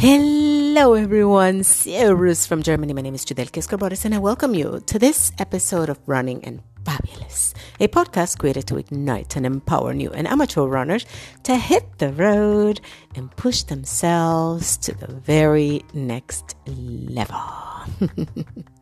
Hello, everyone. Servus from Germany. My name is Judel Kiskorboris, and I welcome you to this episode of Running and Fabulous, a podcast created to ignite and empower new and amateur runners to hit the road and push themselves to the very next level.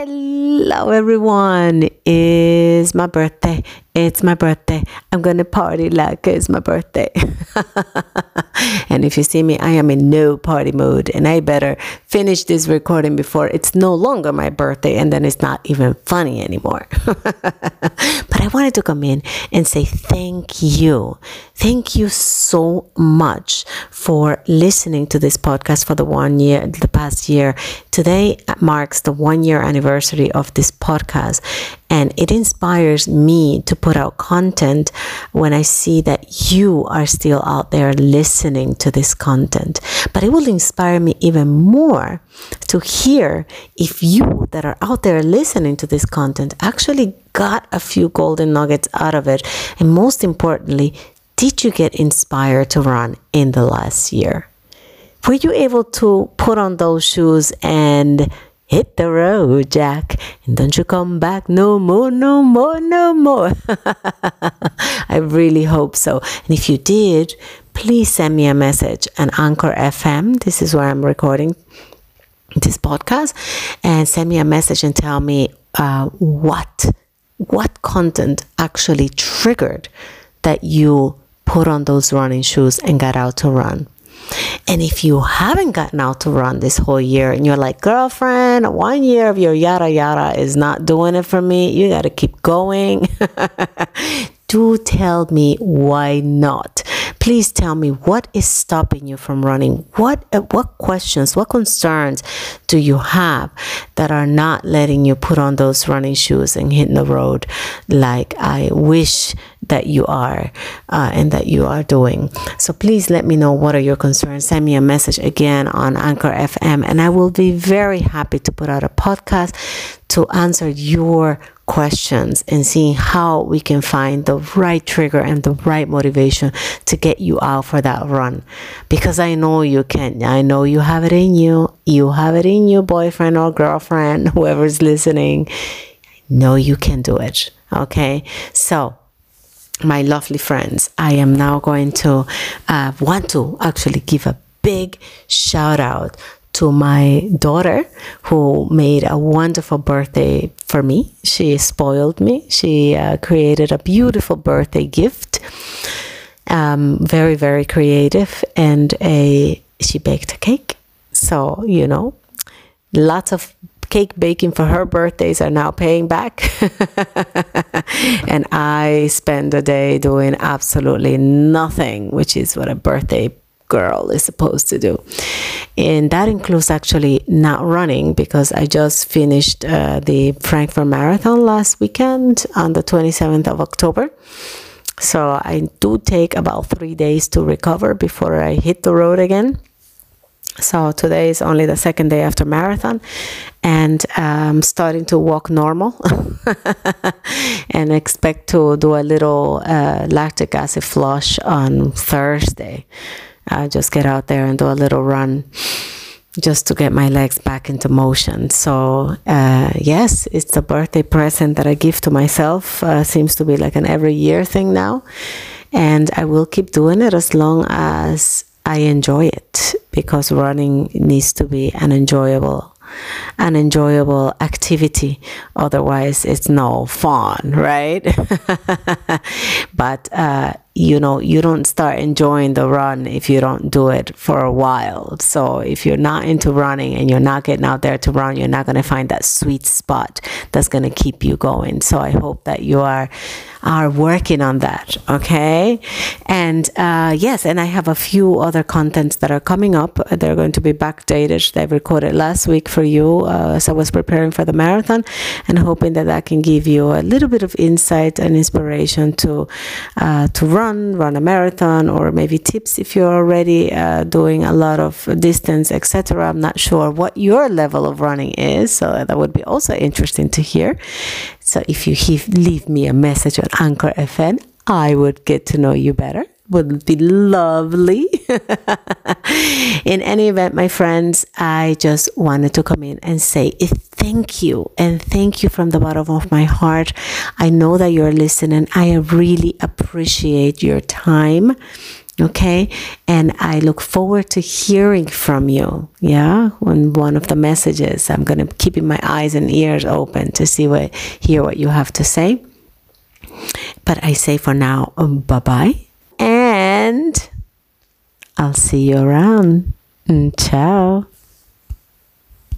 Hello, everyone. It's my birthday. It's my birthday. I'm going to party like it's my birthday. and if you see me, I am in no party mode. And I better finish this recording before it's no longer my birthday and then it's not even funny anymore. but I wanted to come in and say thank you. Thank you so much for listening to this podcast for the one year, the past year. Today marks the one year anniversary of this podcast. And it inspires me to put out content when I see that you are still out there listening to this content. But it will inspire me even more to hear if you that are out there listening to this content actually got a few golden nuggets out of it. And most importantly, did you get inspired to run in the last year? Were you able to put on those shoes and hit the road, Jack, and don't you come back no more, no more, no more. I really hope so. And if you did, please send me a message on Anchor FM. This is where I'm recording this podcast, and send me a message and tell me uh, what what content actually triggered that you put on those running shoes and got out to run. And if you haven't gotten out to run this whole year and you're like, girlfriend, one year of your yada yada is not doing it for me, you got to keep going. Do tell me why not. Please tell me what is stopping you from running. What uh, what questions, what concerns do you have that are not letting you put on those running shoes and hit the road like I wish that you are uh, and that you are doing. So please let me know what are your concerns. Send me a message again on Anchor FM, and I will be very happy to put out a podcast to answer your questions and seeing how we can find the right trigger and the right motivation to get you out for that run. Because I know you can. I know you have it in you. You have it in you, boyfriend or girlfriend, whoever's listening. know you can do it. Okay. So, my lovely friends, I am now going to uh, want to actually give a big shout out to my daughter who made a wonderful birthday for me. She spoiled me. She uh, created a beautiful birthday gift. Um, very, very creative. And a she baked a cake. So, you know, lots of cake baking for her birthdays are now paying back. and I spend the day doing absolutely nothing, which is what a birthday girl is supposed to do. And that includes actually not running because I just finished uh, the Frankfurt Marathon last weekend on the 27th of October. So I do take about three days to recover before I hit the road again. So today is only the second day after marathon, and um, starting to walk normal, and expect to do a little uh, lactic acid flush on Thursday. I'll just get out there and do a little run just to get my legs back into motion. So, uh, yes, it's a birthday present that I give to myself. Uh, seems to be like an every year thing now. And I will keep doing it as long as I enjoy it because running needs to be an enjoyable an enjoyable activity. Otherwise it's no fun right? But uh, you know you don't start enjoying the run if you don't do it for a while. So if you're not into running and you're not getting out there to run you're not going to find that sweet spot that's going to keep you going. So i hope that you are are working on that okay? And uh, yes and i have a few other contents that are coming up. They're going to be backdated. They recorded last week for you uh, as i was preparing for the marathon and hoping that that can give you a little bit of insight and inspiration to uh, to run run, run a marathon, or maybe tips if you're already uh, doing a lot of distance, etc. I'm not sure what your level of running is, so that would be also interesting to hear. So if you leave me a message on Anchor FM, I would get to know you better. Would be lovely. in any event, my friends, I just wanted to come in and say thank you and thank you from the bottom of my heart. I know that you're listening. I really appreciate your time okay and i look forward to hearing from you yeah on one of the messages i'm going to keep my eyes and ears open to see what hear what you have to say but i say for now um, bye bye and i'll see you around. Mm, ciao